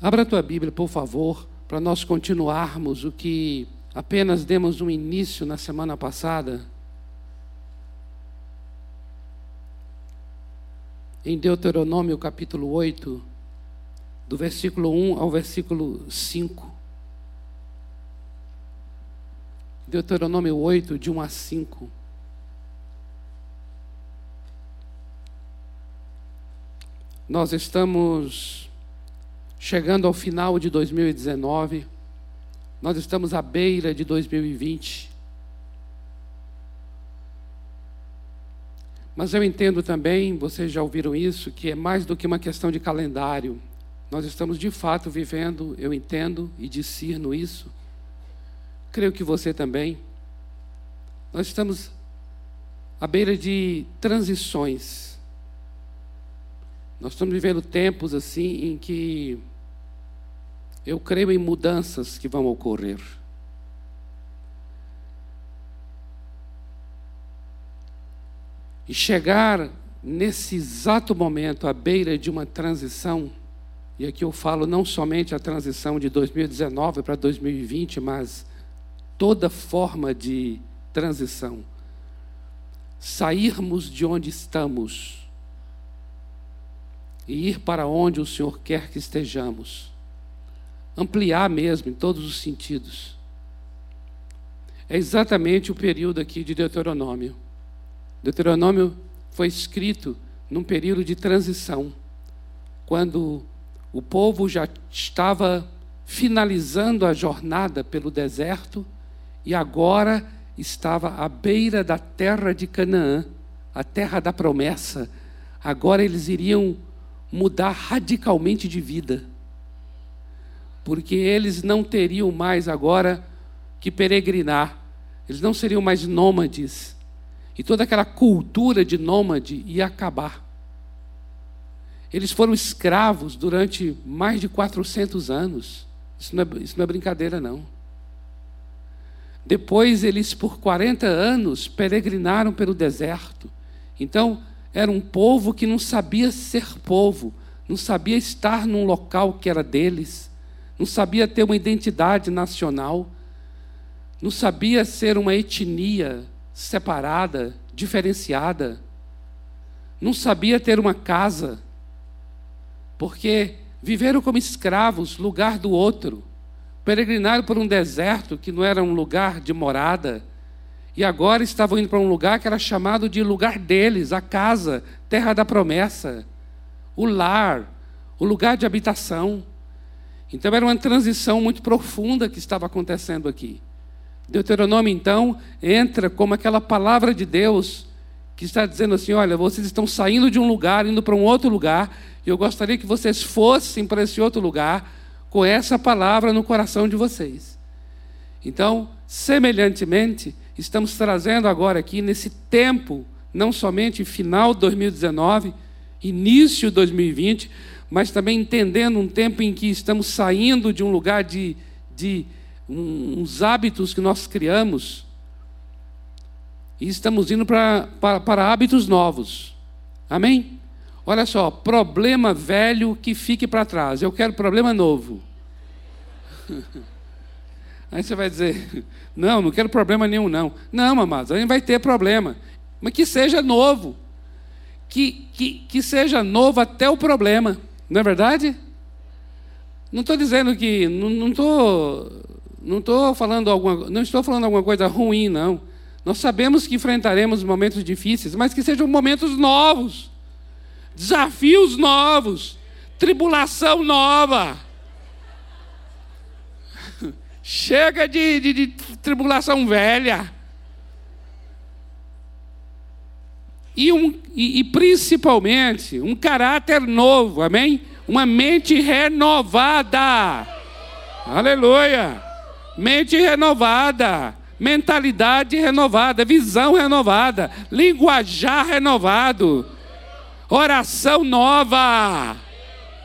Abra a tua Bíblia, por favor, para nós continuarmos o que apenas demos um início na semana passada. Em Deuteronômio capítulo 8, do versículo 1 ao versículo 5. Deuteronômio 8, de 1 a 5. Nós estamos chegando ao final de 2019, nós estamos à beira de 2020. Mas eu entendo também, vocês já ouviram isso, que é mais do que uma questão de calendário. Nós estamos de fato vivendo, eu entendo e discerno isso. Creio que você também. Nós estamos à beira de transições. Nós estamos vivendo tempos assim em que eu creio em mudanças que vão ocorrer. E chegar nesse exato momento à beira de uma transição, e aqui eu falo não somente a transição de 2019 para 2020, mas toda forma de transição. Sairmos de onde estamos e ir para onde o Senhor quer que estejamos ampliar mesmo em todos os sentidos. É exatamente o período aqui de Deuteronômio. Deuteronômio foi escrito num período de transição, quando o povo já estava finalizando a jornada pelo deserto e agora estava à beira da terra de Canaã, a terra da promessa. Agora eles iriam mudar radicalmente de vida porque eles não teriam mais agora que peregrinar, eles não seriam mais nômades, e toda aquela cultura de nômade ia acabar. Eles foram escravos durante mais de 400 anos, isso não é, isso não é brincadeira, não. Depois eles, por 40 anos, peregrinaram pelo deserto. Então, era um povo que não sabia ser povo, não sabia estar num local que era deles não sabia ter uma identidade nacional, não sabia ser uma etnia separada, diferenciada, não sabia ter uma casa, porque viveram como escravos, lugar do outro, peregrinaram por um deserto que não era um lugar de morada, e agora estavam indo para um lugar que era chamado de lugar deles, a casa, terra da promessa, o lar, o lugar de habitação. Então era uma transição muito profunda que estava acontecendo aqui. Deuteronômio, então, entra como aquela palavra de Deus que está dizendo assim: olha, vocês estão saindo de um lugar, indo para um outro lugar, e eu gostaria que vocês fossem para esse outro lugar com essa palavra no coração de vocês. Então, semelhantemente, estamos trazendo agora aqui nesse tempo, não somente final de 2019, início de 2020, mas também entendendo um tempo em que estamos saindo de um lugar de, de uns hábitos que nós criamos e estamos indo para, para, para hábitos novos. Amém? Olha só, problema velho que fique para trás. Eu quero problema novo. Aí você vai dizer: Não, não quero problema nenhum, não. Não, amados, a gente vai ter problema. Mas que seja novo. Que, que, que seja novo até o problema. Não é verdade? Não estou dizendo que. Não estou. Não estou falando alguma. Não estou falando alguma coisa ruim, não. Nós sabemos que enfrentaremos momentos difíceis, mas que sejam momentos novos, desafios novos, tribulação nova. Chega de, de, de tribulação velha. E, um, e, e principalmente um caráter novo, amém? Uma mente renovada. Aleluia! Mente renovada, mentalidade renovada, visão renovada, linguajar renovado, oração nova.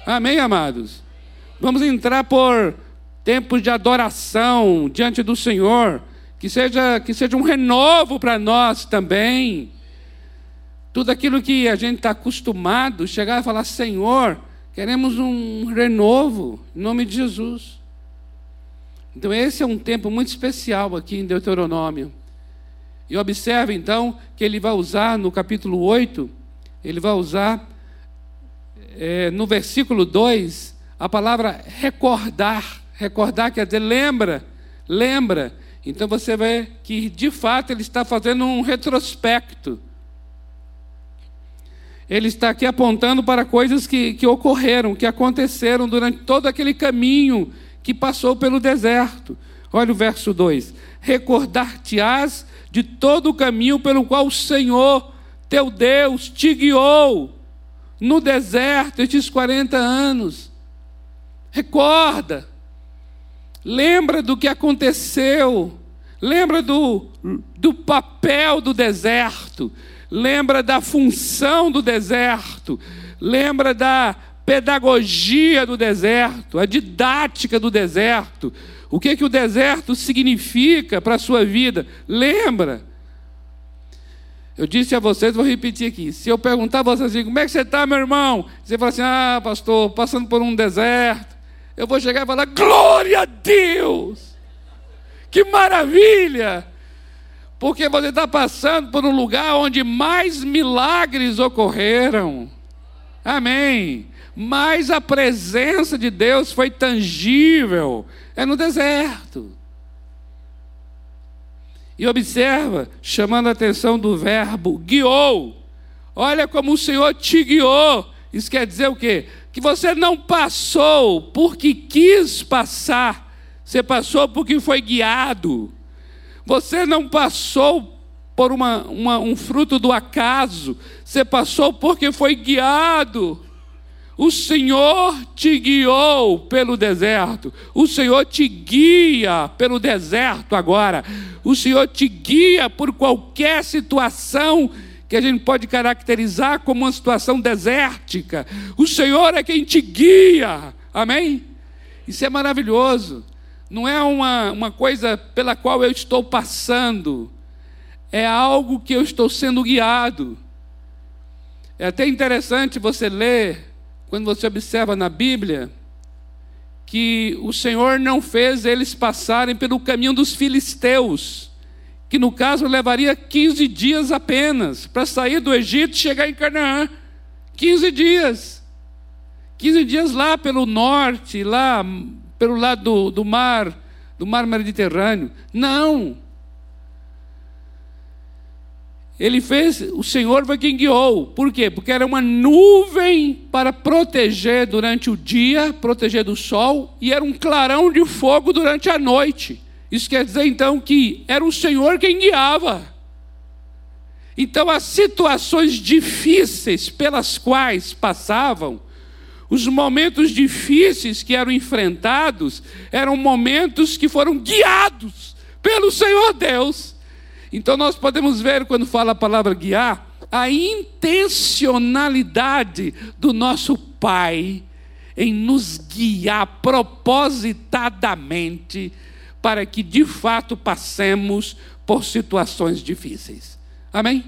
Amém, amados? Vamos entrar por tempos de adoração diante do Senhor, que seja, que seja um renovo para nós também. Tudo aquilo que a gente está acostumado, chegar e falar, Senhor, queremos um renovo. Em nome de Jesus. Então, esse é um tempo muito especial aqui em Deuteronômio. E observe então que ele vai usar no capítulo 8, ele vai usar é, no versículo 2 a palavra recordar. Recordar quer dizer lembra, lembra. Então você vê que de fato ele está fazendo um retrospecto. Ele está aqui apontando para coisas que, que ocorreram, que aconteceram durante todo aquele caminho que passou pelo deserto. Olha o verso 2: Recordar-te-ás de todo o caminho pelo qual o Senhor, teu Deus, te guiou no deserto estes 40 anos. Recorda, lembra do que aconteceu, lembra do, do papel do deserto, lembra da função do deserto, lembra da pedagogia do deserto, a didática do deserto, o que, que o deserto significa para a sua vida? Lembra? Eu disse a vocês, vou repetir aqui. Se eu perguntar a vocês assim, como é que você está, meu irmão? Você fala assim, ah, pastor, passando por um deserto. Eu vou chegar e falar, glória a Deus! Que maravilha! Porque você está passando por um lugar onde mais milagres ocorreram. Amém. Mais a presença de Deus foi tangível é no deserto. E observa, chamando a atenção do verbo guiou. Olha como o Senhor te guiou. Isso quer dizer o quê? Que você não passou porque quis passar, você passou porque foi guiado. Você não passou por uma, uma, um fruto do acaso, você passou porque foi guiado. O Senhor te guiou pelo deserto. O Senhor te guia pelo deserto agora. O Senhor te guia por qualquer situação que a gente pode caracterizar como uma situação desértica. O Senhor é quem te guia. Amém? Isso é maravilhoso. Não é uma, uma coisa pela qual eu estou passando, é algo que eu estou sendo guiado. É até interessante você ler quando você observa na Bíblia, que o Senhor não fez eles passarem pelo caminho dos filisteus, que no caso levaria 15 dias apenas para sair do Egito e chegar em Canaã. 15 dias. 15 dias lá pelo norte, lá pelo lado do, do mar, do mar Mediterrâneo. Não. Ele fez, o Senhor foi quem guiou. Por quê? Porque era uma nuvem para proteger durante o dia, proteger do sol, e era um clarão de fogo durante a noite. Isso quer dizer então que era o Senhor quem guiava. Então as situações difíceis pelas quais passavam, os momentos difíceis que eram enfrentados, eram momentos que foram guiados pelo Senhor Deus. Então nós podemos ver, quando fala a palavra guiar, a intencionalidade do nosso Pai em nos guiar propositadamente para que de fato passemos por situações difíceis. Amém?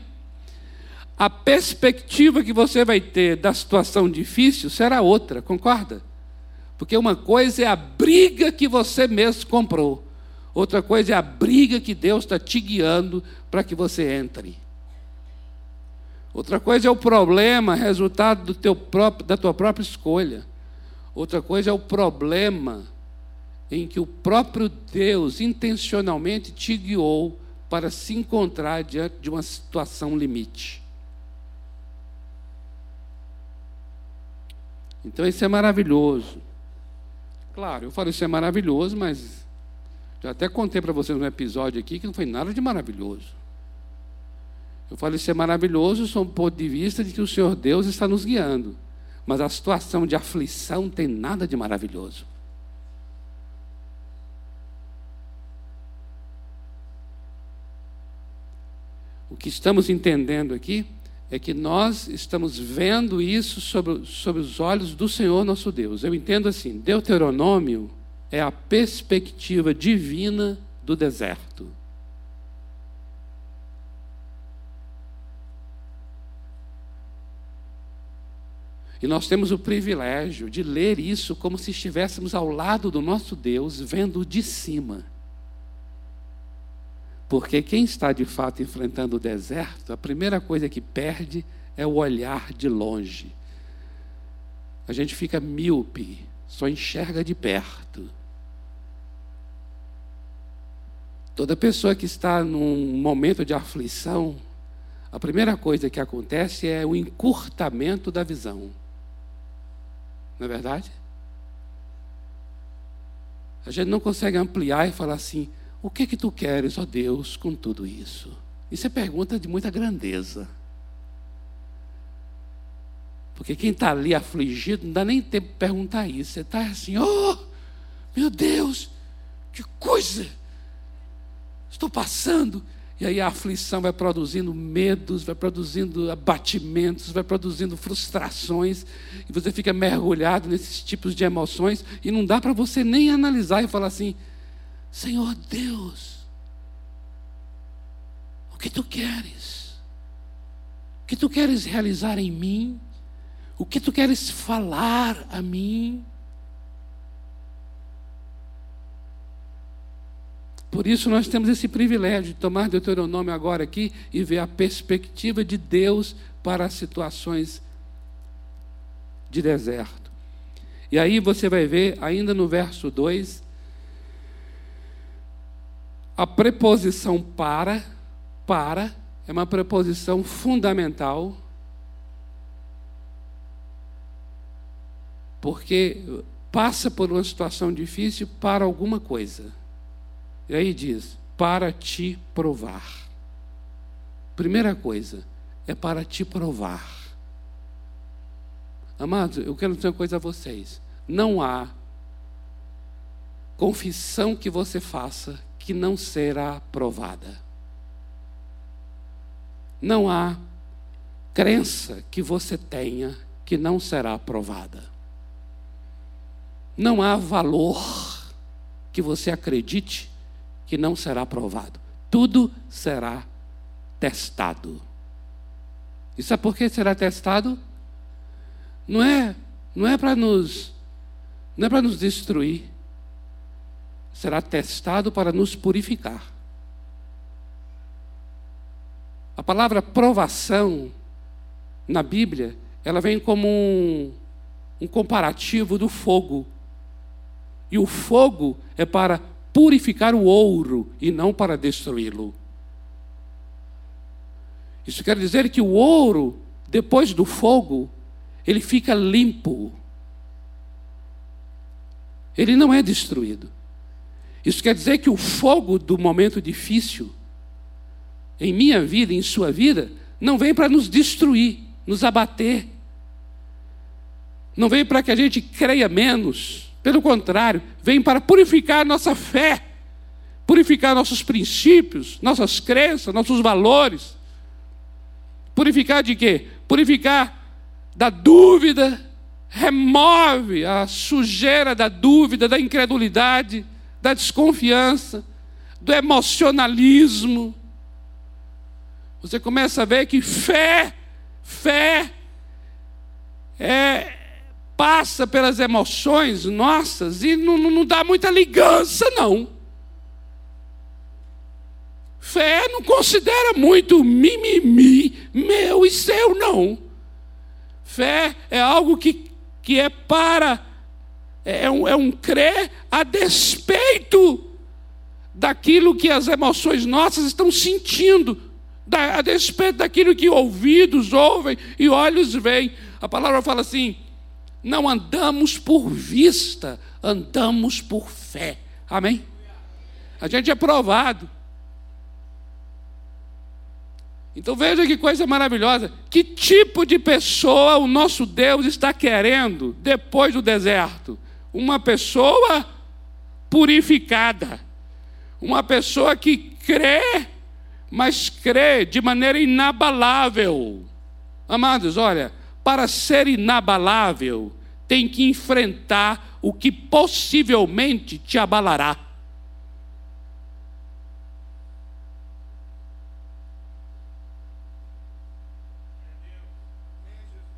A perspectiva que você vai ter da situação difícil será outra, concorda? Porque uma coisa é a briga que você mesmo comprou. Outra coisa é a briga que Deus está te guiando para que você entre. Outra coisa é o problema, resultado do teu próprio, da tua própria escolha. Outra coisa é o problema em que o próprio Deus intencionalmente te guiou para se encontrar diante de uma situação limite. Então isso é maravilhoso. Claro, eu falo isso é maravilhoso, mas já até contei para vocês um episódio aqui que não foi nada de maravilhoso. Eu falei, isso é maravilhoso sob o ponto de vista de que o Senhor Deus está nos guiando. Mas a situação de aflição não tem nada de maravilhoso. O que estamos entendendo aqui é que nós estamos vendo isso sobre, sobre os olhos do Senhor nosso Deus. Eu entendo assim: Deuteronômio é a perspectiva divina do deserto. E nós temos o privilégio de ler isso como se estivéssemos ao lado do nosso Deus, vendo de cima. Porque quem está de fato enfrentando o deserto, a primeira coisa que perde é o olhar de longe. A gente fica míope, só enxerga de perto. Toda pessoa que está num momento de aflição, a primeira coisa que acontece é o encurtamento da visão. Não é verdade? A gente não consegue ampliar e falar assim: o que que tu queres, ó Deus, com tudo isso? Isso é pergunta de muita grandeza. Porque quem está ali afligido não dá nem tempo de perguntar isso. Você está assim, oh, meu Deus, que coisa! Estou passando. E aí a aflição vai produzindo medos, vai produzindo abatimentos, vai produzindo frustrações, e você fica mergulhado nesses tipos de emoções, e não dá para você nem analisar e falar assim: Senhor Deus, o que tu queres? O que tu queres realizar em mim? O que tu queres falar a mim? Por isso nós temos esse privilégio de tomar Deuteronômio agora aqui e ver a perspectiva de Deus para as situações de deserto. E aí você vai ver, ainda no verso 2, a preposição para, para, é uma preposição fundamental, porque passa por uma situação difícil para alguma coisa. E aí diz: para te provar. Primeira coisa, é para te provar. Amados, eu quero dizer uma coisa a vocês: não há confissão que você faça que não será provada. Não há crença que você tenha que não será provada. Não há valor que você acredite que não será provado. Tudo será testado. E sabe por que será testado? Não é, não é para nos não é para nos destruir. Será testado para nos purificar. A palavra provação na Bíblia, ela vem como um, um comparativo do fogo. E o fogo é para purificar o ouro e não para destruí-lo. Isso quer dizer que o ouro, depois do fogo, ele fica limpo. Ele não é destruído. Isso quer dizer que o fogo do momento difícil, em minha vida, em sua vida, não vem para nos destruir, nos abater. Não vem para que a gente creia menos pelo contrário, vem para purificar nossa fé, purificar nossos princípios, nossas crenças, nossos valores. Purificar de quê? Purificar da dúvida, remove a sujeira da dúvida, da incredulidade, da desconfiança, do emocionalismo. Você começa a ver que fé, fé é passa pelas emoções nossas e não, não dá muita ligança, não. Fé não considera muito mimimi, meu e seu, não. Fé é algo que, que é para, é um, é um crer a despeito daquilo que as emoções nossas estão sentindo, a despeito daquilo que ouvidos ouvem e olhos veem. A palavra fala assim: não andamos por vista, andamos por fé. Amém? A gente é provado. Então veja que coisa maravilhosa. Que tipo de pessoa o nosso Deus está querendo depois do deserto? Uma pessoa purificada. Uma pessoa que crê, mas crê de maneira inabalável. Amados, olha, para ser inabalável, tem que enfrentar o que possivelmente te abalará.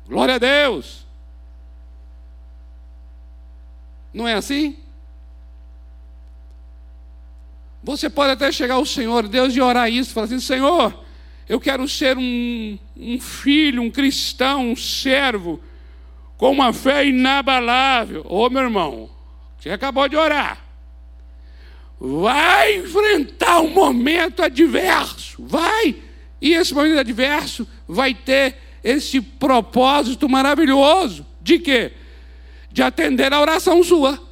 Glória a Deus. Não é assim? Você pode até chegar ao Senhor, Deus, e orar isso, falar assim: Senhor, eu quero ser um, um filho, um cristão, um servo, com uma fé inabalável. Ô meu irmão, você acabou de orar. Vai enfrentar um momento adverso, vai. E esse momento adverso vai ter esse propósito maravilhoso de quê? De atender a oração sua.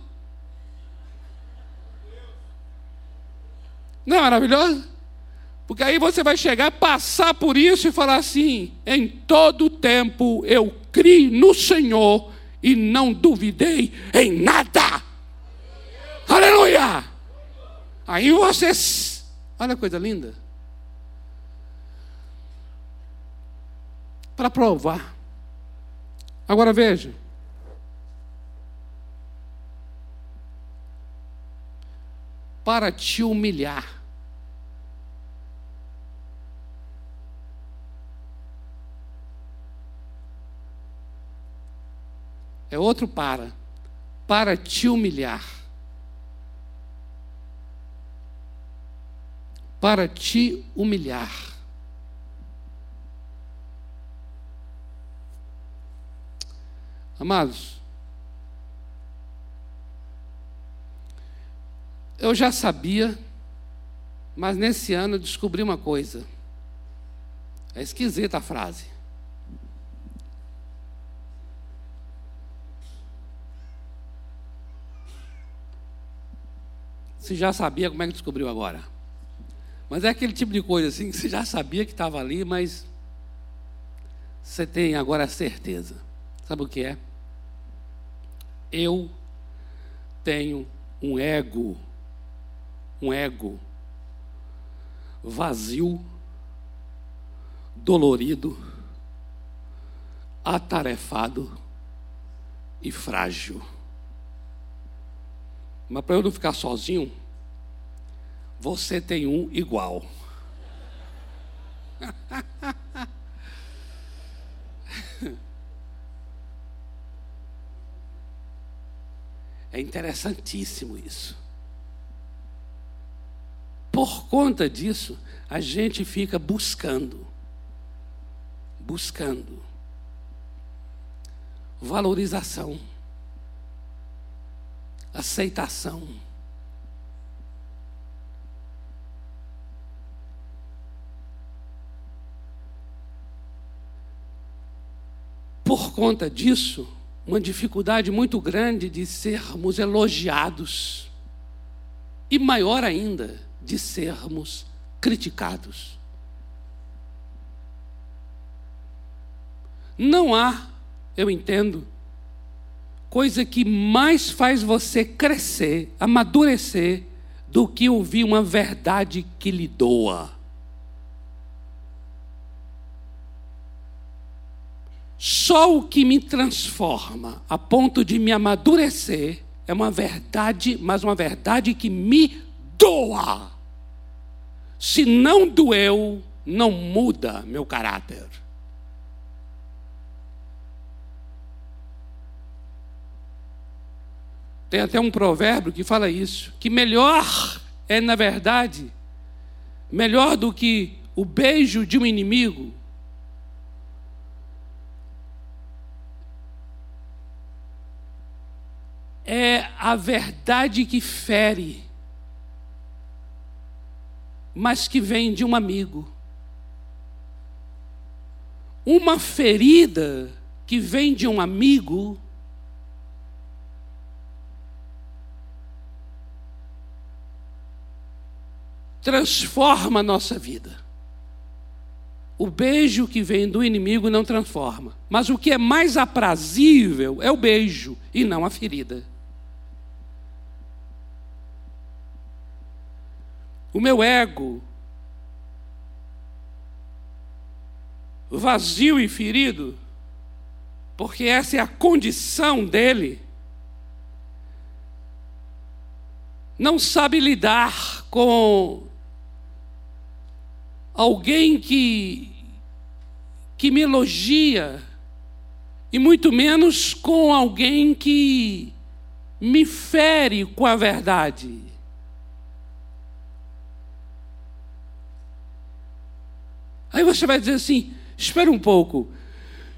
Não é maravilhoso? Porque aí você vai chegar, passar por isso e falar assim: em todo tempo eu criei no Senhor e não duvidei em nada. Aleluia! Aí você, olha a coisa linda. Para provar. Agora veja. Para te humilhar. É outro para. Para te humilhar. Para te humilhar. Amados, eu já sabia, mas nesse ano eu descobri uma coisa. É esquisita a frase. Você já sabia como é que descobriu agora? Mas é aquele tipo de coisa assim que você já sabia que estava ali, mas você tem agora a certeza. Sabe o que é? Eu tenho um ego, um ego vazio, dolorido, atarefado e frágil. Mas para eu não ficar sozinho, você tem um igual. É interessantíssimo isso. Por conta disso, a gente fica buscando, buscando valorização aceitação. Por conta disso, uma dificuldade muito grande de sermos elogiados e maior ainda de sermos criticados. Não há, eu entendo, coisa que mais faz você crescer, amadurecer, do que ouvir uma verdade que lhe doa. Só o que me transforma a ponto de me amadurecer é uma verdade, mas uma verdade que me doa. Se não doeu, não muda meu caráter. Tem até um provérbio que fala isso, que melhor é, na verdade, melhor do que o beijo de um inimigo, é a verdade que fere, mas que vem de um amigo. Uma ferida que vem de um amigo transforma a nossa vida. O beijo que vem do inimigo não transforma. Mas o que é mais aprazível é o beijo e não a ferida. O meu ego, vazio e ferido, porque essa é a condição dele, não sabe lidar com alguém que, que me elogia, e muito menos com alguém que me fere com a verdade. Aí você vai dizer assim: espera um pouco.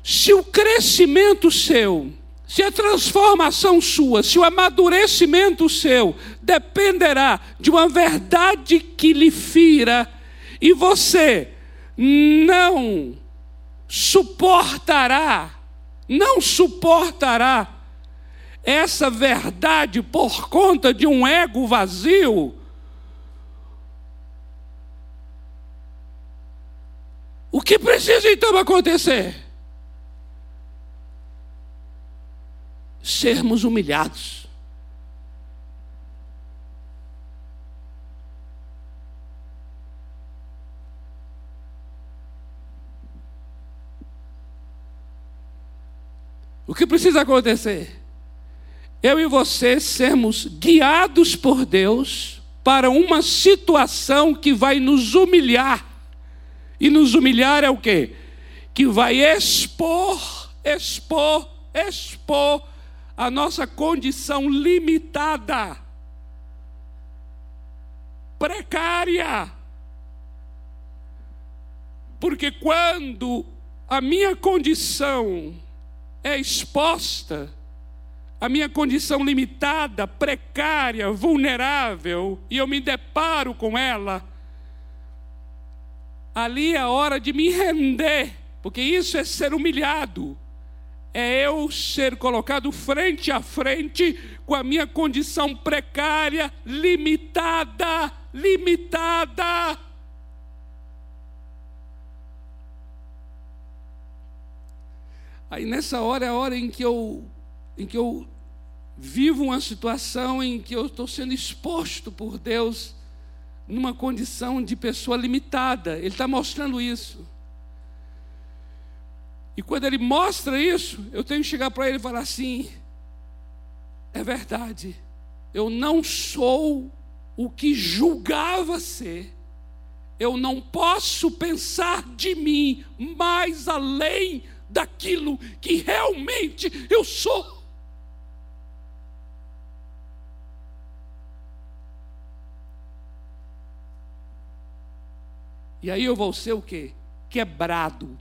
Se o crescimento seu, se a transformação sua, se o amadurecimento seu dependerá de uma verdade que lhe fira, e você não suportará, não suportará essa verdade por conta de um ego vazio, o que precisa então acontecer? Sermos humilhados. O que precisa acontecer? Eu e você sermos guiados por Deus para uma situação que vai nos humilhar. E nos humilhar é o quê? Que vai expor, expor, expor a nossa condição limitada, precária. Porque quando a minha condição é exposta, a minha condição limitada, precária, vulnerável, e eu me deparo com ela, ali é a hora de me render, porque isso é ser humilhado, é eu ser colocado frente a frente com a minha condição precária, limitada, limitada. Aí nessa hora é a hora em que eu, em que eu vivo uma situação em que eu estou sendo exposto por Deus numa condição de pessoa limitada. Ele está mostrando isso. E quando ele mostra isso, eu tenho que chegar para ele e falar assim: é verdade, eu não sou o que julgava ser. Eu não posso pensar de mim mais além daquilo que realmente eu sou. E aí eu vou ser o quê? Quebrado,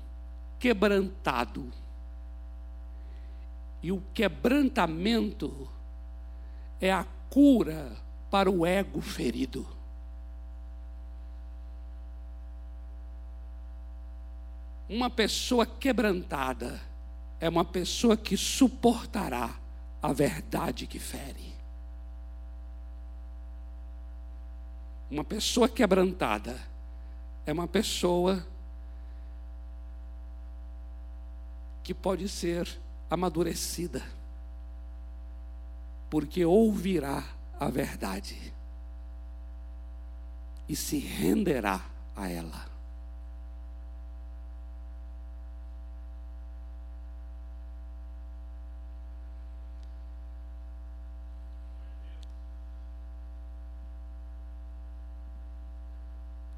quebrantado. E o quebrantamento é a cura para o ego ferido. Uma pessoa quebrantada é uma pessoa que suportará a verdade que fere. Uma pessoa quebrantada é uma pessoa que pode ser amadurecida, porque ouvirá a verdade e se renderá a ela.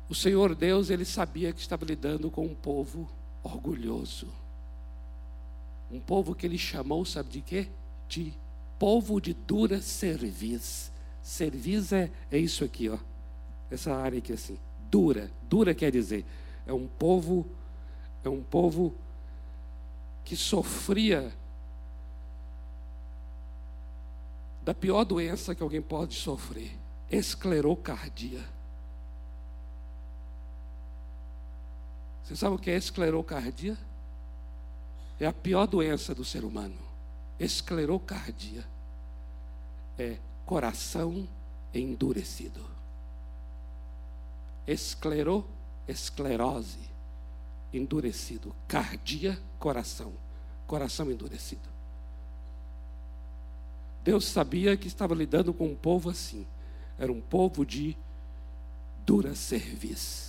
O Senhor Deus, ele sabia que estava lidando com um povo orgulhoso. Um povo que ele chamou, sabe de quê? De povo de dura cerviz. Cerviz é, é isso aqui, ó. Essa área aqui assim. Dura. Dura quer dizer, é um povo, é um povo que sofria da pior doença que alguém pode sofrer, esclerocardia. Você sabe o que é esclerocardia? É a pior doença do ser humano. Esclerocardia é coração endurecido. Esclero, esclerose, endurecido. Cardia, coração. Coração endurecido. Deus sabia que estava lidando com um povo assim. Era um povo de dura serviço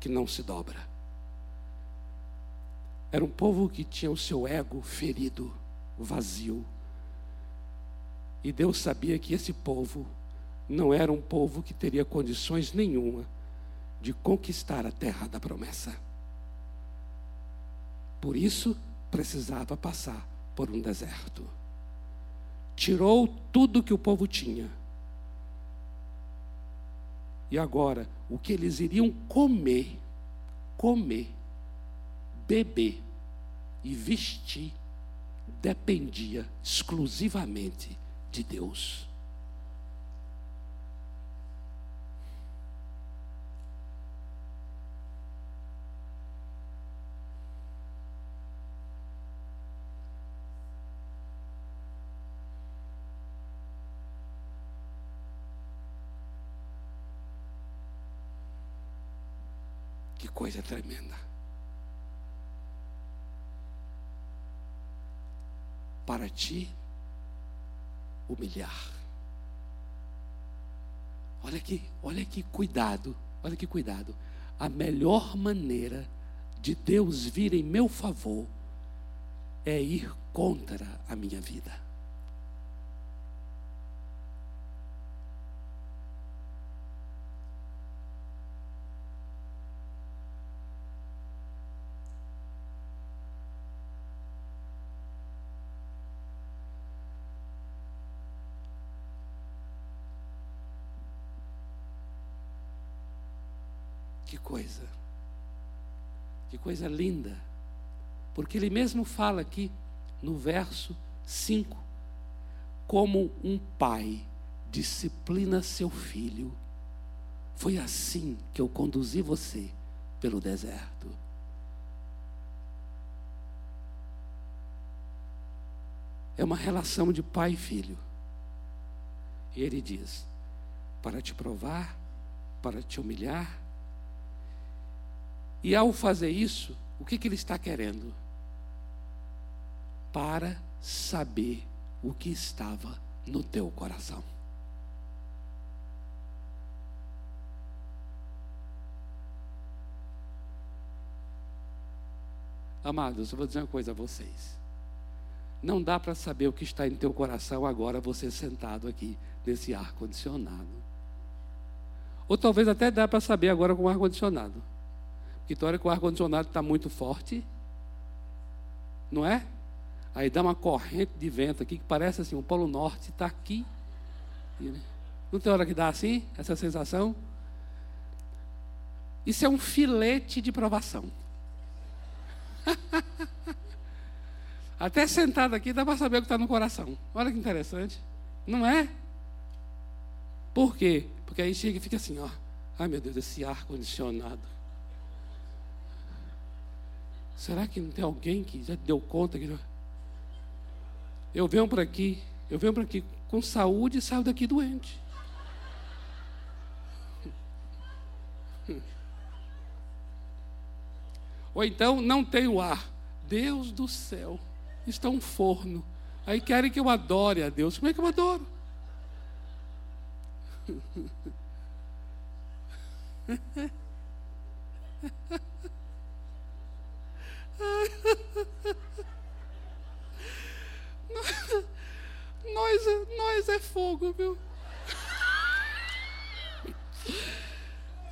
que não se dobra. Era um povo que tinha o seu ego ferido, vazio. E Deus sabia que esse povo não era um povo que teria condições nenhuma de conquistar a terra da promessa. Por isso, precisava passar por um deserto. tirou tudo que o povo tinha. E agora, o que eles iriam comer, comer, beber e vestir, dependia exclusivamente de Deus. Que coisa tremenda. Para te humilhar. Olha aqui, olha que cuidado, olha que cuidado. A melhor maneira de Deus vir em meu favor é ir contra a minha vida. Que coisa. Que coisa linda. Porque ele mesmo fala aqui no verso 5: Como um pai disciplina seu filho, foi assim que eu conduzi você pelo deserto. É uma relação de pai e filho. E ele diz: para te provar, para te humilhar, e ao fazer isso, o que, que ele está querendo? Para saber o que estava no teu coração. Amados, eu vou dizer uma coisa a vocês. Não dá para saber o que está em teu coração agora você sentado aqui nesse ar condicionado. Ou talvez até dá para saber agora com o ar condicionado. Que tu hora que o ar-condicionado está muito forte, não é? Aí dá uma corrente de vento aqui que parece assim, o Polo Norte está aqui. Não tem hora que dá assim, essa sensação? Isso é um filete de provação. Até sentado aqui dá para saber o que está no coração. Olha que interessante. Não é? Por quê? Porque aí chega e fica assim, ó. Ai meu Deus, esse ar condicionado. Será que não tem alguém que já deu conta? Que... Eu venho para aqui, eu venho para aqui com saúde e saio daqui doente. Ou então não tenho ar. Deus do céu, está um forno. Aí querem que eu adore a Deus. Como é que eu adoro? Nós, nós é fogo, viu?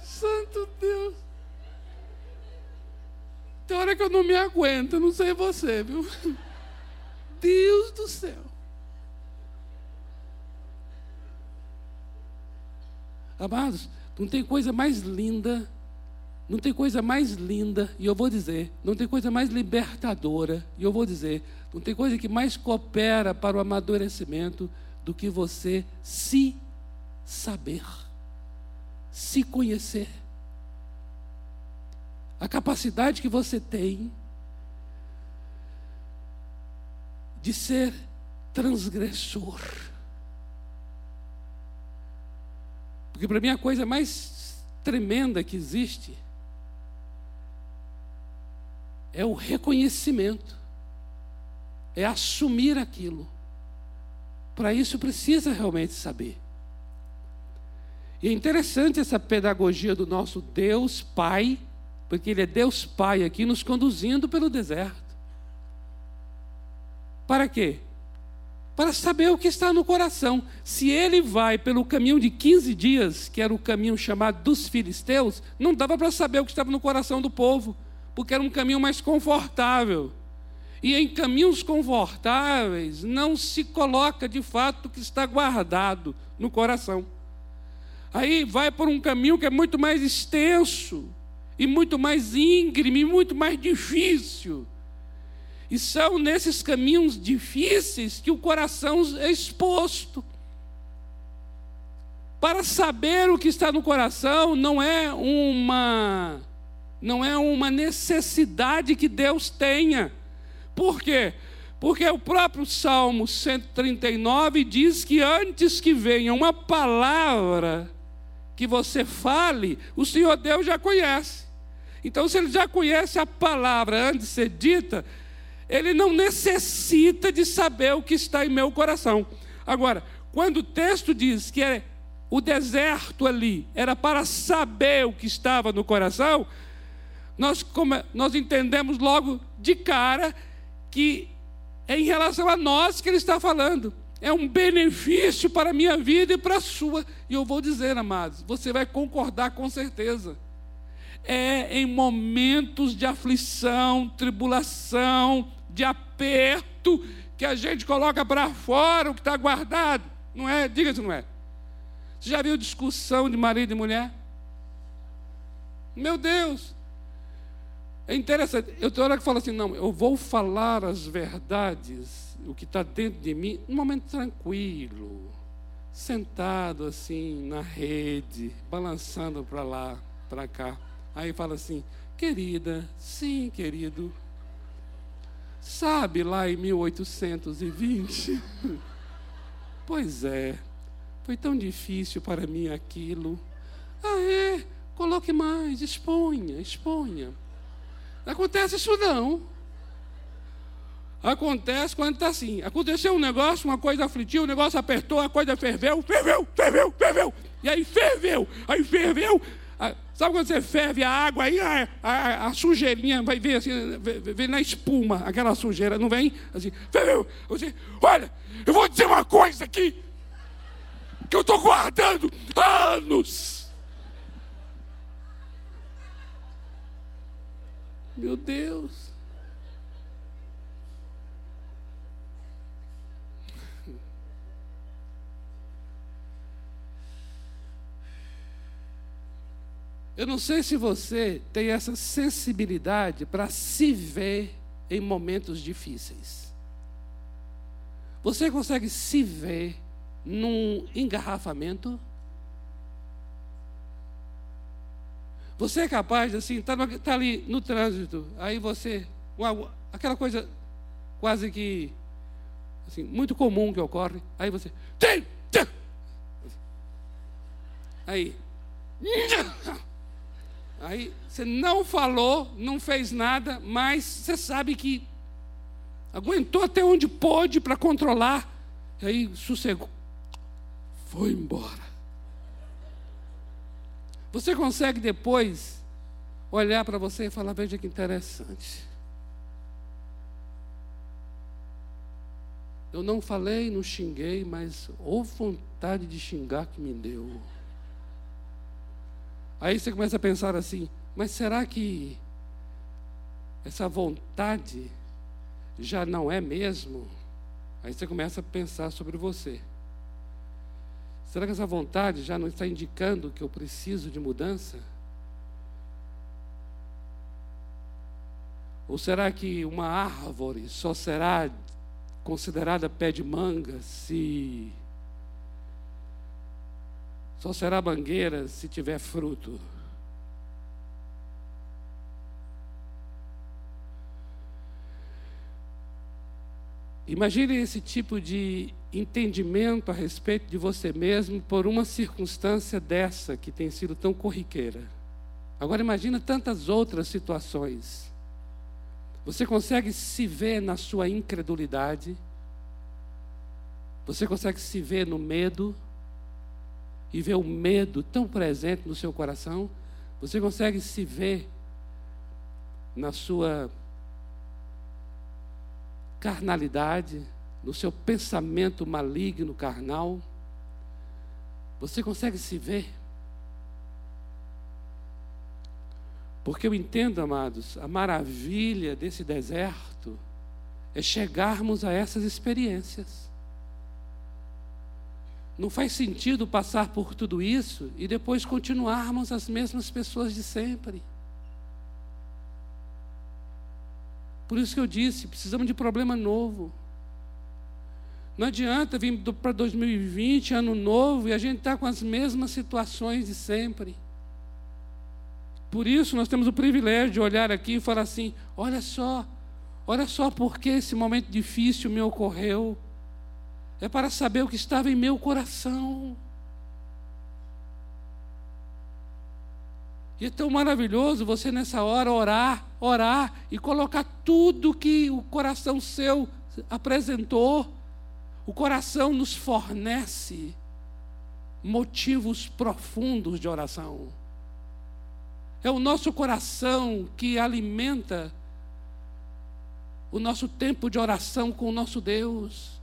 Santo Deus. Tem hora que eu não me aguento, não sei você, viu? Deus do céu. Amados, não tem coisa mais linda não tem coisa mais linda, e eu vou dizer, não tem coisa mais libertadora, e eu vou dizer, não tem coisa que mais coopera para o amadurecimento do que você se saber, se conhecer. A capacidade que você tem de ser transgressor. Porque para mim a coisa mais tremenda que existe é o reconhecimento, é assumir aquilo. Para isso precisa realmente saber. E é interessante essa pedagogia do nosso Deus Pai, porque Ele é Deus Pai aqui nos conduzindo pelo deserto. Para quê? Para saber o que está no coração. Se ele vai pelo caminho de 15 dias, que era o caminho chamado dos filisteus, não dava para saber o que estava no coração do povo porque era um caminho mais confortável. E em caminhos confortáveis não se coloca de fato o que está guardado no coração. Aí vai por um caminho que é muito mais extenso, e muito mais íngreme, e muito mais difícil. E são nesses caminhos difíceis que o coração é exposto. Para saber o que está no coração não é uma não é uma necessidade que Deus tenha. Por quê? Porque o próprio Salmo 139 diz que antes que venha uma palavra que você fale, o Senhor Deus já conhece. Então, se ele já conhece a palavra antes de ser dita, ele não necessita de saber o que está em meu coração. Agora, quando o texto diz que é o deserto ali era para saber o que estava no coração, nós, nós entendemos logo de cara que é em relação a nós que ele está falando. É um benefício para a minha vida e para a sua. E eu vou dizer, amados, você vai concordar com certeza. É em momentos de aflição, tribulação, de aperto, que a gente coloca para fora o que está guardado. Não é? Diga se não é. Você já viu discussão de marido e mulher? Meu Deus! É interessante. Eu tenho hora que falo assim, não, eu vou falar as verdades, o que está dentro de mim, num momento tranquilo, sentado assim na rede, balançando para lá, para cá. Aí fala assim, querida, sim, querido. Sabe lá em 1820? pois é. Foi tão difícil para mim aquilo. Ah, é? Coloque mais, exponha, exponha. Acontece isso não. Acontece quando está assim. Aconteceu um negócio, uma coisa aflitiu, o negócio apertou, a coisa ferveu, ferveu, ferveu, ferveu. E aí ferveu, aí ferveu. Sabe quando você ferve a água, aí a, a, a sujeirinha vai ver assim, vem na espuma, aquela sujeira, não vem? Assim, ferveu. Você, olha, eu vou dizer uma coisa aqui que eu estou guardando anos. Meu Deus. Eu não sei se você tem essa sensibilidade para se ver em momentos difíceis. Você consegue se ver num engarrafamento? Você é capaz, assim, está tá ali no trânsito, aí você, uma, aquela coisa quase que, assim, muito comum que ocorre, aí você, aí, aí você não falou, não fez nada, mas você sabe que aguentou até onde pôde para controlar, aí sossegou, foi embora. Você consegue depois olhar para você e falar: veja que interessante. Eu não falei, não xinguei, mas houve vontade de xingar que me deu. Aí você começa a pensar assim: mas será que essa vontade já não é mesmo? Aí você começa a pensar sobre você. Será que essa vontade já não está indicando que eu preciso de mudança? Ou será que uma árvore só será considerada pé de manga se. só será mangueira se tiver fruto? Imagine esse tipo de entendimento a respeito de você mesmo por uma circunstância dessa que tem sido tão corriqueira. Agora imagine tantas outras situações. Você consegue se ver na sua incredulidade? Você consegue se ver no medo? E ver o medo tão presente no seu coração? Você consegue se ver na sua carnalidade, no seu pensamento maligno, carnal. Você consegue se ver? Porque eu entendo, amados, a maravilha desse deserto é chegarmos a essas experiências. Não faz sentido passar por tudo isso e depois continuarmos as mesmas pessoas de sempre. Por isso que eu disse: precisamos de problema novo. Não adianta vir para 2020, ano novo, e a gente está com as mesmas situações de sempre. Por isso nós temos o privilégio de olhar aqui e falar assim: olha só, olha só porque esse momento difícil me ocorreu. É para saber o que estava em meu coração. E é tão maravilhoso você nessa hora orar, orar e colocar tudo que o coração seu apresentou. O coração nos fornece motivos profundos de oração. É o nosso coração que alimenta o nosso tempo de oração com o nosso Deus.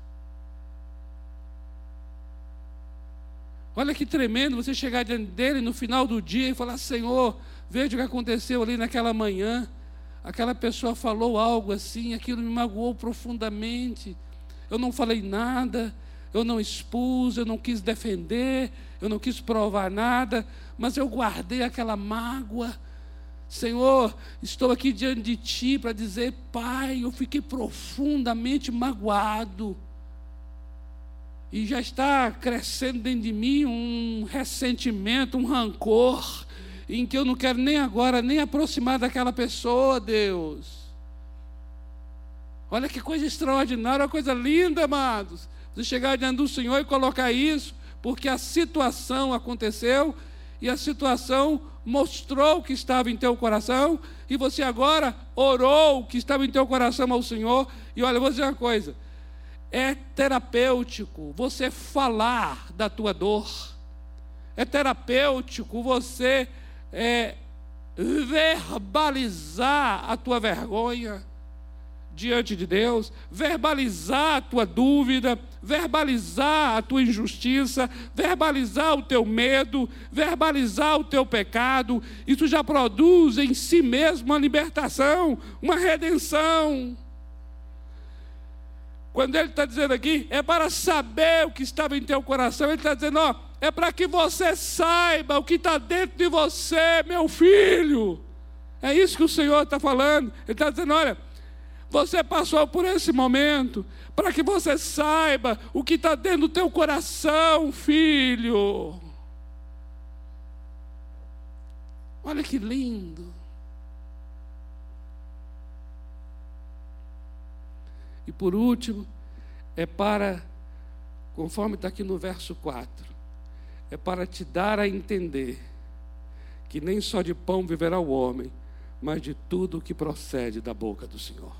Olha que tremendo você chegar diante dele no final do dia e falar: Senhor, veja o que aconteceu ali naquela manhã. Aquela pessoa falou algo assim, aquilo me magoou profundamente. Eu não falei nada, eu não expus, eu não quis defender, eu não quis provar nada, mas eu guardei aquela mágoa. Senhor, estou aqui diante de Ti para dizer, Pai, eu fiquei profundamente magoado e já está crescendo dentro de mim um ressentimento, um rancor, em que eu não quero nem agora nem aproximar daquela pessoa, Deus. Olha que coisa extraordinária, uma coisa linda, amados. Você chegar diante do Senhor e colocar isso, porque a situação aconteceu e a situação mostrou o que estava em teu coração, e você agora orou o que estava em teu coração ao Senhor. E olha, vou dizer uma coisa: é terapêutico você falar da tua dor. É terapêutico você é, verbalizar a tua vergonha diante de Deus, verbalizar a tua dúvida, verbalizar a tua injustiça, verbalizar o teu medo, verbalizar o teu pecado. Isso já produz em si mesmo uma libertação, uma redenção. Quando ele está dizendo aqui, é para saber o que estava em teu coração, ele está dizendo, ó, é para que você saiba o que está dentro de você, meu filho. É isso que o Senhor está falando. Ele está dizendo, olha, você passou por esse momento para que você saiba o que está dentro do teu coração, filho. Olha que lindo. E por último, é para, conforme está aqui no verso 4, é para te dar a entender que nem só de pão viverá o homem, mas de tudo que procede da boca do Senhor.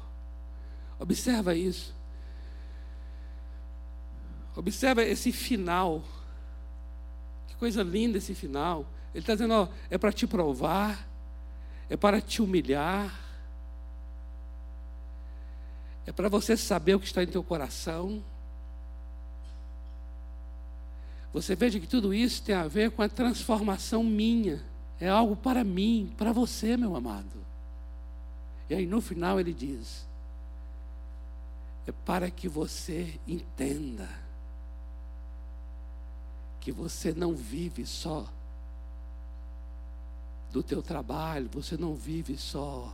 Observa isso. Observa esse final. Que coisa linda esse final. Ele está dizendo: ó, é para te provar, é para te humilhar, é para você saber o que está em teu coração. Você veja que tudo isso tem a ver com a transformação minha. É algo para mim, para você, meu amado. E aí no final ele diz: é para que você entenda que você não vive só do teu trabalho, você não vive só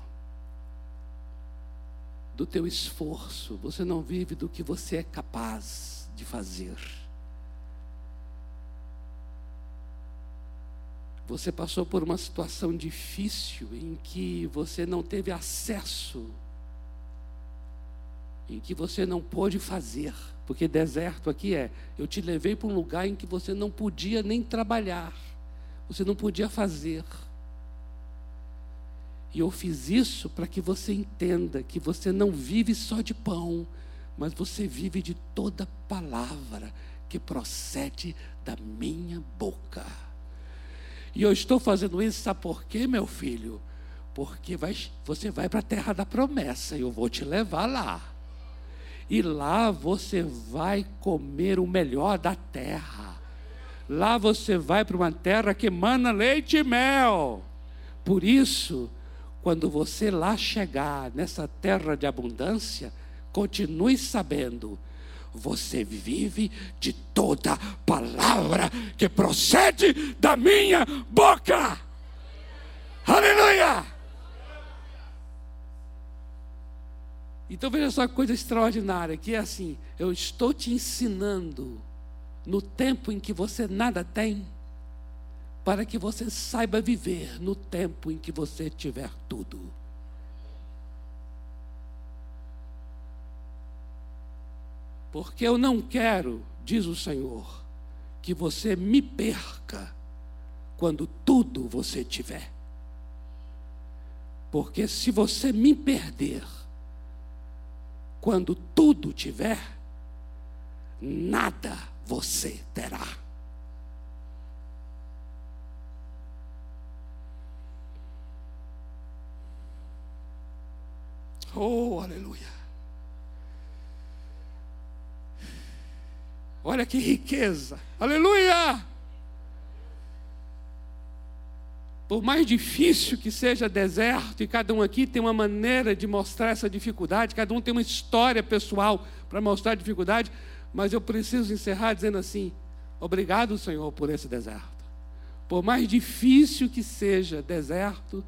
do teu esforço, você não vive do que você é capaz de fazer. Você passou por uma situação difícil em que você não teve acesso, em que você não pôde fazer, porque deserto aqui é, eu te levei para um lugar em que você não podia nem trabalhar, você não podia fazer. E eu fiz isso para que você entenda que você não vive só de pão, mas você vive de toda palavra que procede da minha boca. E eu estou fazendo isso, sabe por quê, meu filho? Porque vai, você vai para a terra da promessa e eu vou te levar lá. E lá você vai comer o melhor da terra. Lá você vai para uma terra que emana leite e mel. Por isso, quando você lá chegar nessa terra de abundância, continue sabendo, você vive de toda palavra que procede da minha boca. Aleluia! Então veja só que coisa extraordinária, que é assim, eu estou te ensinando no tempo em que você nada tem, para que você saiba viver no tempo em que você tiver tudo. Porque eu não quero, diz o Senhor, que você me perca quando tudo você tiver. Porque se você me perder, quando tudo tiver, nada você terá. Oh, aleluia. Olha que riqueza. Aleluia. Por mais difícil que seja deserto, e cada um aqui tem uma maneira de mostrar essa dificuldade, cada um tem uma história pessoal para mostrar a dificuldade, mas eu preciso encerrar dizendo assim: obrigado, Senhor, por esse deserto. Por mais difícil que seja deserto,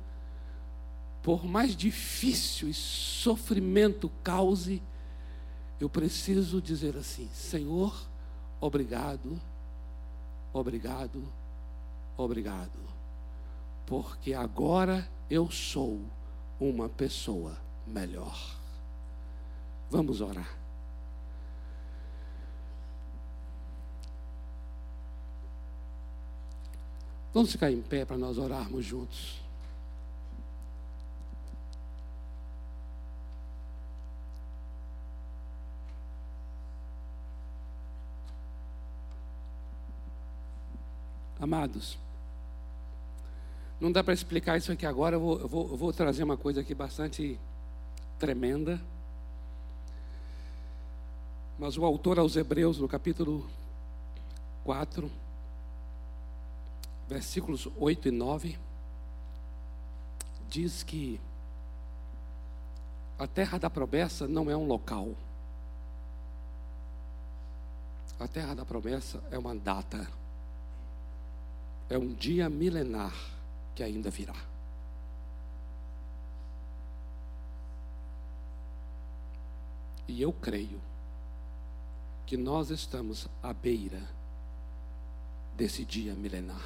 por mais difícil e sofrimento cause, eu preciso dizer assim: Senhor, obrigado, obrigado, obrigado porque agora eu sou uma pessoa melhor. Vamos orar. Vamos ficar em pé para nós orarmos juntos. Amados, não dá para explicar isso aqui agora, eu vou, eu, vou, eu vou trazer uma coisa aqui bastante tremenda. Mas o autor aos Hebreus, no capítulo 4, versículos 8 e 9, diz que a terra da promessa não é um local. A terra da promessa é uma data, é um dia milenar que ainda virá. E eu creio que nós estamos à beira desse dia milenar.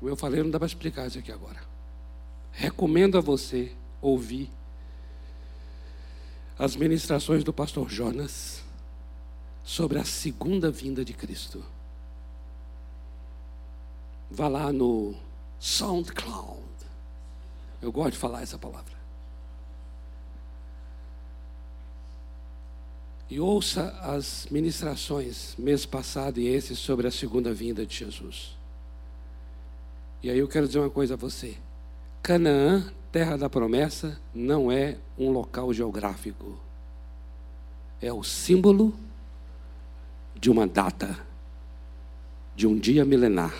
O eu falei não dá para explicar isso aqui agora. Recomendo a você ouvir as ministrações do pastor Jonas sobre a segunda vinda de Cristo. Vá lá no SoundCloud. Eu gosto de falar essa palavra. E ouça as ministrações mês passado e esse sobre a segunda vinda de Jesus. E aí eu quero dizer uma coisa a você. Canaã, terra da promessa, não é um local geográfico. É o símbolo de uma data, de um dia milenar.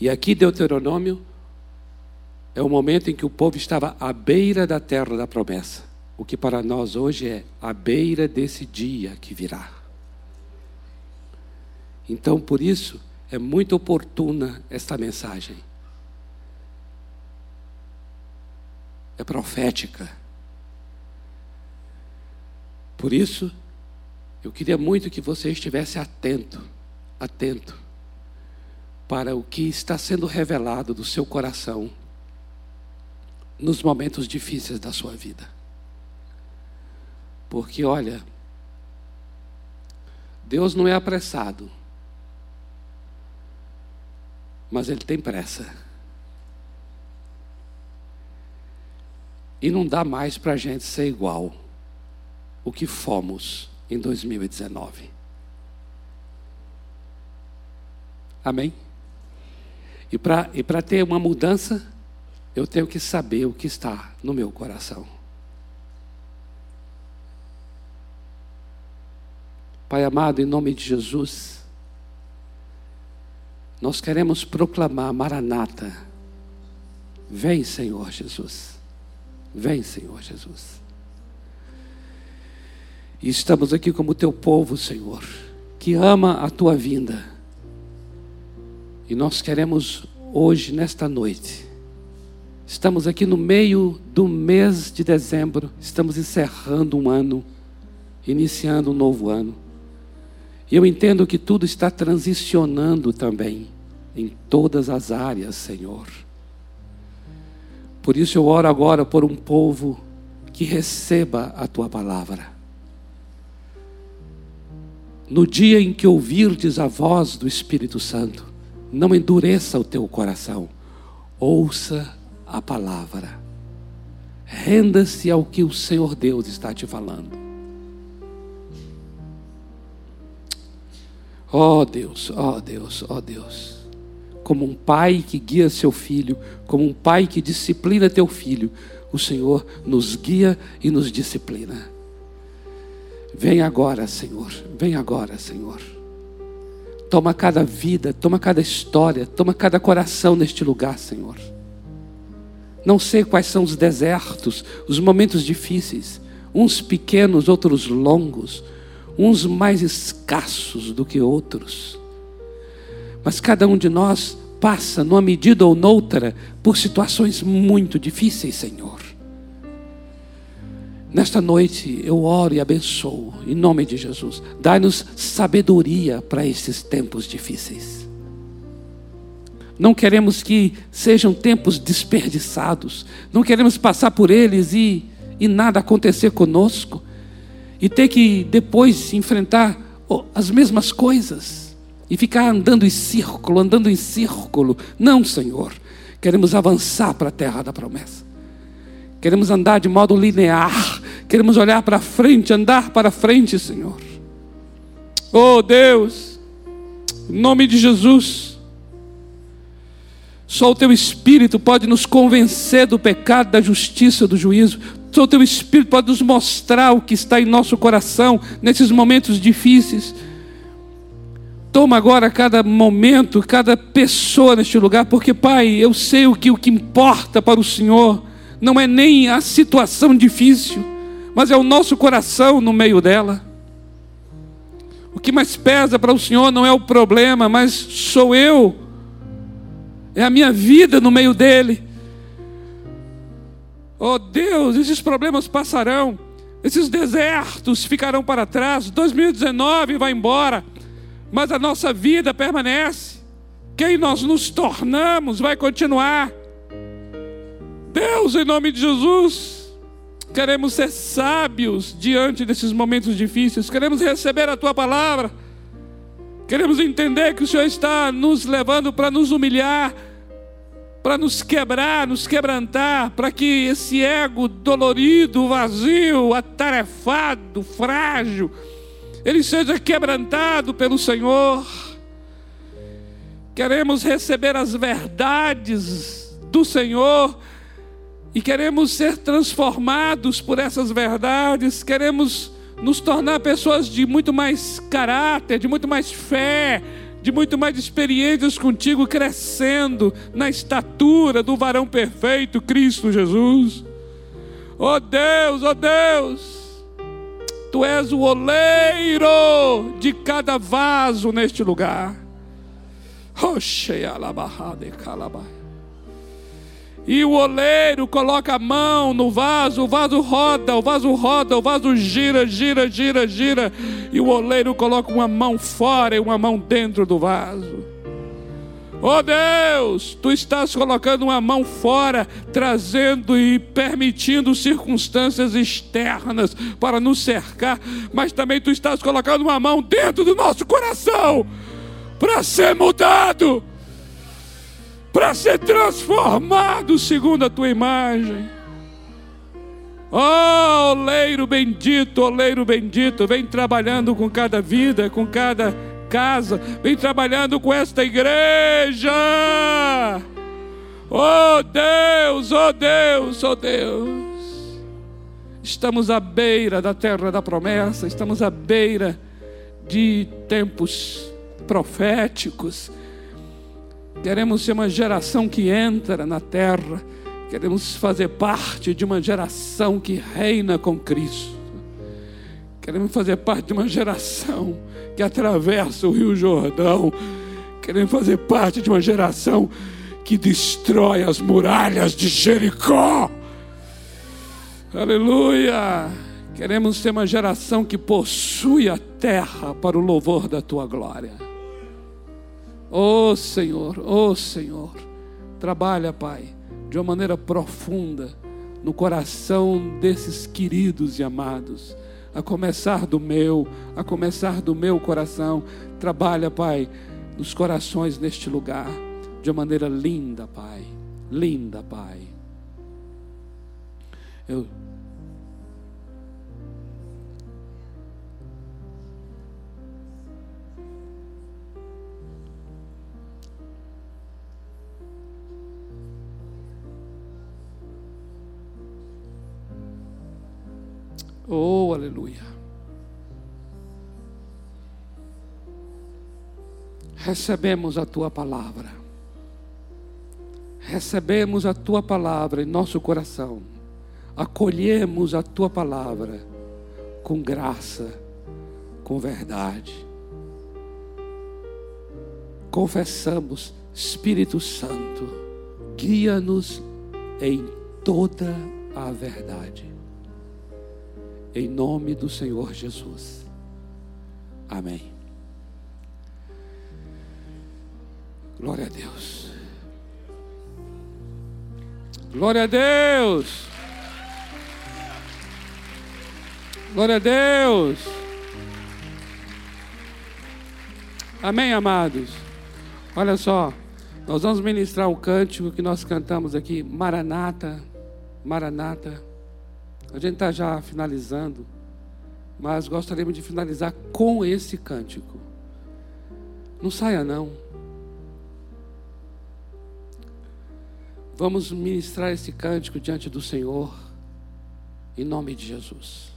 E aqui, Deuteronômio, é o momento em que o povo estava à beira da terra da promessa. O que para nós hoje é à beira desse dia que virá. Então, por isso, é muito oportuna esta mensagem. É profética. Por isso, eu queria muito que você estivesse atento, atento para o que está sendo revelado do seu coração nos momentos difíceis da sua vida. Porque, olha, Deus não é apressado, mas Ele tem pressa. E não dá mais para a gente ser igual o que fomos em 2019. Amém? E para e ter uma mudança, eu tenho que saber o que está no meu coração. Pai amado, em nome de Jesus, nós queremos proclamar Maranata, Vem, Senhor Jesus. Vem, Senhor Jesus. E estamos aqui como teu povo, Senhor, que ama a tua vinda. E nós queremos hoje, nesta noite, estamos aqui no meio do mês de dezembro, estamos encerrando um ano, iniciando um novo ano. E eu entendo que tudo está transicionando também em todas as áreas, Senhor. Por isso eu oro agora por um povo que receba a tua palavra. No dia em que ouvirdes a voz do Espírito Santo, não endureça o teu coração, ouça a palavra. Renda-se ao que o Senhor Deus está te falando. Oh Deus, oh Deus, oh Deus como um pai que guia seu filho, como um pai que disciplina teu filho, o Senhor nos guia e nos disciplina. Vem agora, Senhor, vem agora, Senhor. Toma cada vida, toma cada história, toma cada coração neste lugar, Senhor. Não sei quais são os desertos, os momentos difíceis, uns pequenos, outros longos, uns mais escassos do que outros. Mas cada um de nós passa, numa medida ou noutra, por situações muito difíceis, Senhor. Nesta noite eu oro e abençoo, em nome de Jesus. Dai-nos sabedoria para esses tempos difíceis. Não queremos que sejam tempos desperdiçados, não queremos passar por eles e, e nada acontecer conosco, e ter que depois enfrentar as mesmas coisas e ficar andando em círculo, andando em círculo. Não, Senhor. Queremos avançar para a terra da promessa. Queremos andar de modo linear. Queremos olhar para frente, andar para frente, Senhor. Oh Deus, em nome de Jesus. Só o teu Espírito pode nos convencer do pecado, da justiça, do juízo. Só o teu Espírito pode nos mostrar o que está em nosso coração nesses momentos difíceis. Toma agora cada momento, cada pessoa neste lugar, porque, Pai, eu sei o que, o que importa para o Senhor não é nem a situação difícil, mas é o nosso coração no meio dela. O que mais pesa para o Senhor não é o problema, mas sou eu, é a minha vida no meio dele. Oh Deus, esses problemas passarão, esses desertos ficarão para trás, 2019 vai embora mas a nossa vida permanece. Quem nós nos tornamos vai continuar. Deus, em nome de Jesus, queremos ser sábios diante desses momentos difíceis, queremos receber a tua palavra, queremos entender que o Senhor está nos levando para nos humilhar, para nos quebrar, nos quebrantar, para que esse ego dolorido, vazio, atarefado, frágil, ele seja quebrantado pelo Senhor. Queremos receber as verdades do Senhor e queremos ser transformados por essas verdades, queremos nos tornar pessoas de muito mais caráter, de muito mais fé, de muito mais experiências contigo, crescendo na estatura do varão perfeito, Cristo Jesus. Oh Deus, oh Deus. Tu és o oleiro de cada vaso neste lugar. E o oleiro coloca a mão no vaso, o vaso roda, o vaso roda, o vaso gira, gira, gira, gira. E o oleiro coloca uma mão fora e uma mão dentro do vaso. Oh Deus, tu estás colocando uma mão fora, trazendo e permitindo circunstâncias externas para nos cercar, mas também tu estás colocando uma mão dentro do nosso coração para ser mudado, para ser transformado segundo a tua imagem. Oh, oleiro bendito, oleiro bendito, vem trabalhando com cada vida, com cada casa, vem trabalhando com esta igreja. Oh Deus, oh Deus, oh Deus. Estamos à beira da terra da promessa, estamos à beira de tempos proféticos. Queremos ser uma geração que entra na terra Queremos fazer parte de uma geração que reina com Cristo. Queremos fazer parte de uma geração que atravessa o Rio Jordão. Queremos fazer parte de uma geração que destrói as muralhas de Jericó. Aleluia! Queremos ser uma geração que possui a terra para o louvor da tua glória. Oh Senhor, oh Senhor, trabalha, Pai de uma maneira profunda no coração desses queridos e amados, a começar do meu, a começar do meu coração. Trabalha, Pai, nos corações neste lugar, de uma maneira linda, Pai. Linda, Pai. Eu Oh, aleluia. Recebemos a tua palavra. Recebemos a tua palavra em nosso coração. Acolhemos a tua palavra com graça, com verdade. Confessamos, Espírito Santo, guia-nos em toda a verdade em nome do Senhor Jesus. Amém. Glória a Deus. Glória a Deus. Glória a Deus. Amém, amados. Olha só, nós vamos ministrar o cântico que nós cantamos aqui, Maranata, Maranata. A gente está já finalizando, mas gostaríamos de finalizar com esse cântico. Não saia, não. Vamos ministrar esse cântico diante do Senhor, em nome de Jesus.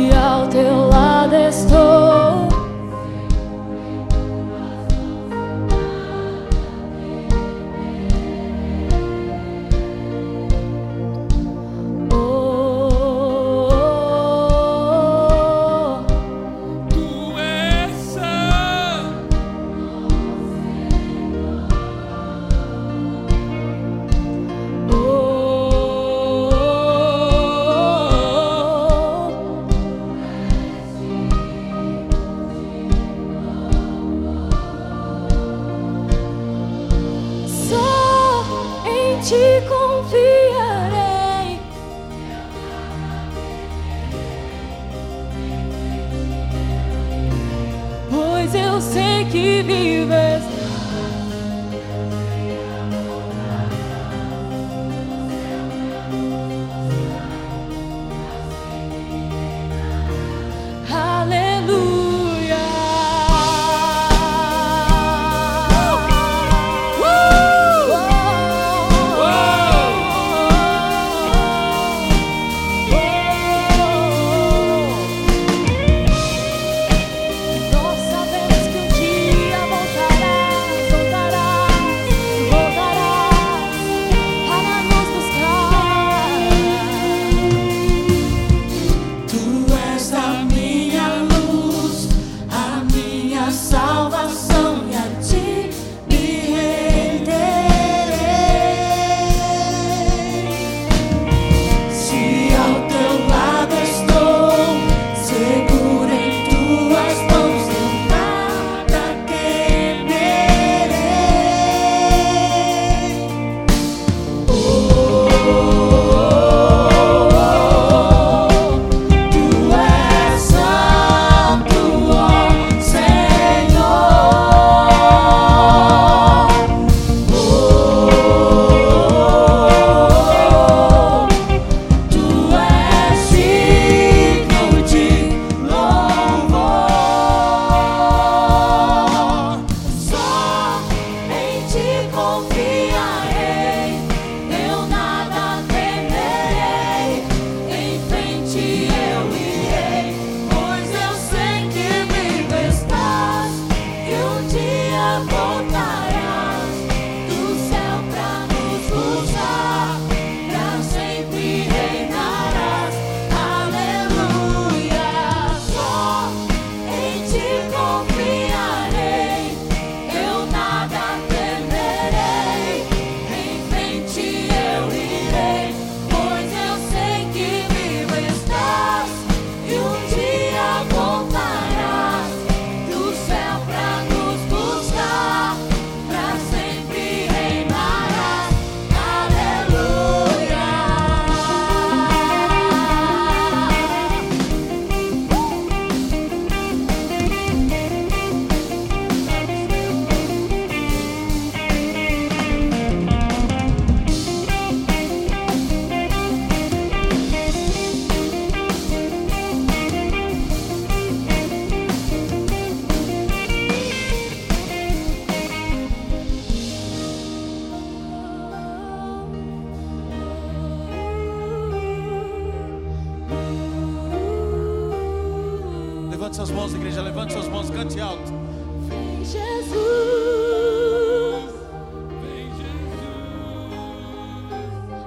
Yeah.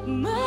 Maranata.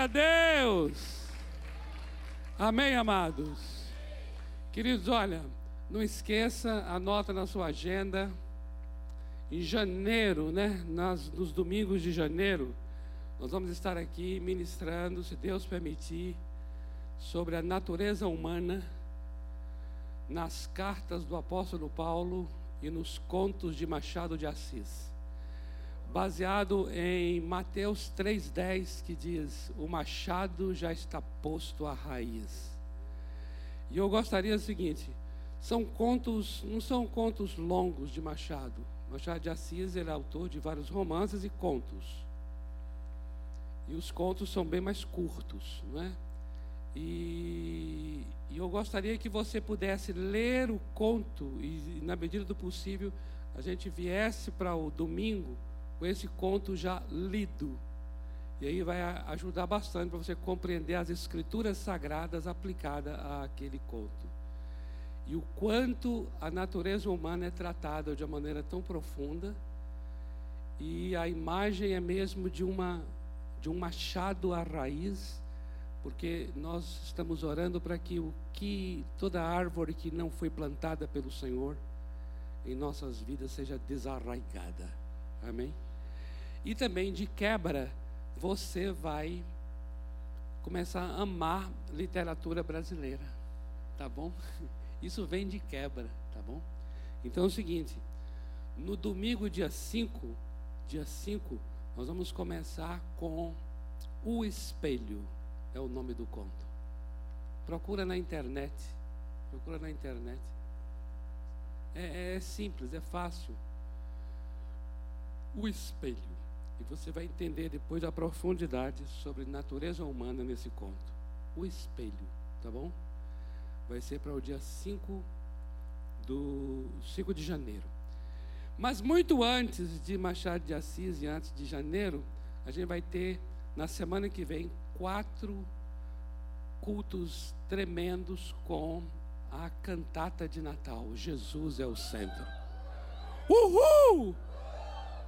Glória a Deus! Amém, amados? Queridos, olha, não esqueça, anota na sua agenda. Em janeiro, né? Nas, nos domingos de janeiro, nós vamos estar aqui ministrando, se Deus permitir, sobre a natureza humana nas cartas do apóstolo Paulo e nos contos de Machado de Assis baseado em Mateus 3,10, que diz: O machado já está posto à raiz. E eu gostaria do seguinte: são contos, não são contos longos de Machado. Machado de Assis ele é autor de vários romances e contos. E os contos são bem mais curtos, não é? E, e eu gostaria que você pudesse ler o conto e, na medida do possível, a gente viesse para o domingo com esse conto já lido. E aí vai ajudar bastante para você compreender as escrituras sagradas aplicadas àquele conto. E o quanto a natureza humana é tratada de uma maneira tão profunda. E a imagem é mesmo de uma de um machado à raiz, porque nós estamos orando para que o que toda árvore que não foi plantada pelo Senhor em nossas vidas seja desarraigada. Amém? E também de quebra, você vai começar a amar literatura brasileira. Tá bom? Isso vem de quebra, tá bom? Então é o seguinte, no domingo dia 5, dia 5, nós vamos começar com O Espelho, é o nome do conto. Procura na internet, procura na internet. É, é simples, é fácil. O espelho. E você vai entender depois a profundidade sobre natureza humana nesse conto. O espelho, tá bom? Vai ser para o dia 5 do 5 de janeiro. Mas muito antes de Machado de Assis e antes de janeiro, a gente vai ter na semana que vem quatro cultos tremendos com a cantata de Natal. Jesus é o centro. Uhul!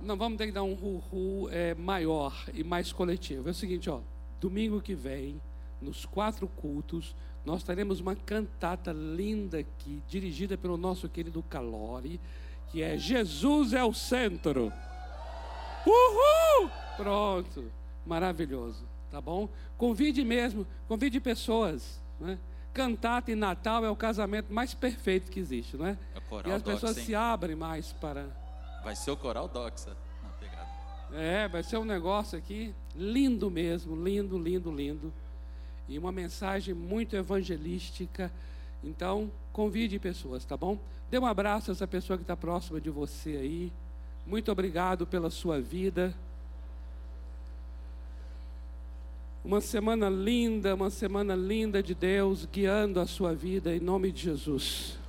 Não, vamos ter que dar um ru é, maior e mais coletivo. É o seguinte, ó. Domingo que vem, nos quatro cultos, nós teremos uma cantata linda aqui, dirigida pelo nosso querido Calori, que é Jesus é o centro. Uhul! Pronto, maravilhoso, tá bom? Convide mesmo, convide pessoas, né? Cantata em Natal é o casamento mais perfeito que existe, não é? É e as pessoas se abrem mais para. Vai ser o coral Doxa. É, vai ser um negócio aqui lindo mesmo, lindo, lindo, lindo. E uma mensagem muito evangelística. Então, convide pessoas, tá bom? Dê um abraço a essa pessoa que está próxima de você aí. Muito obrigado pela sua vida. Uma semana linda, uma semana linda de Deus guiando a sua vida em nome de Jesus.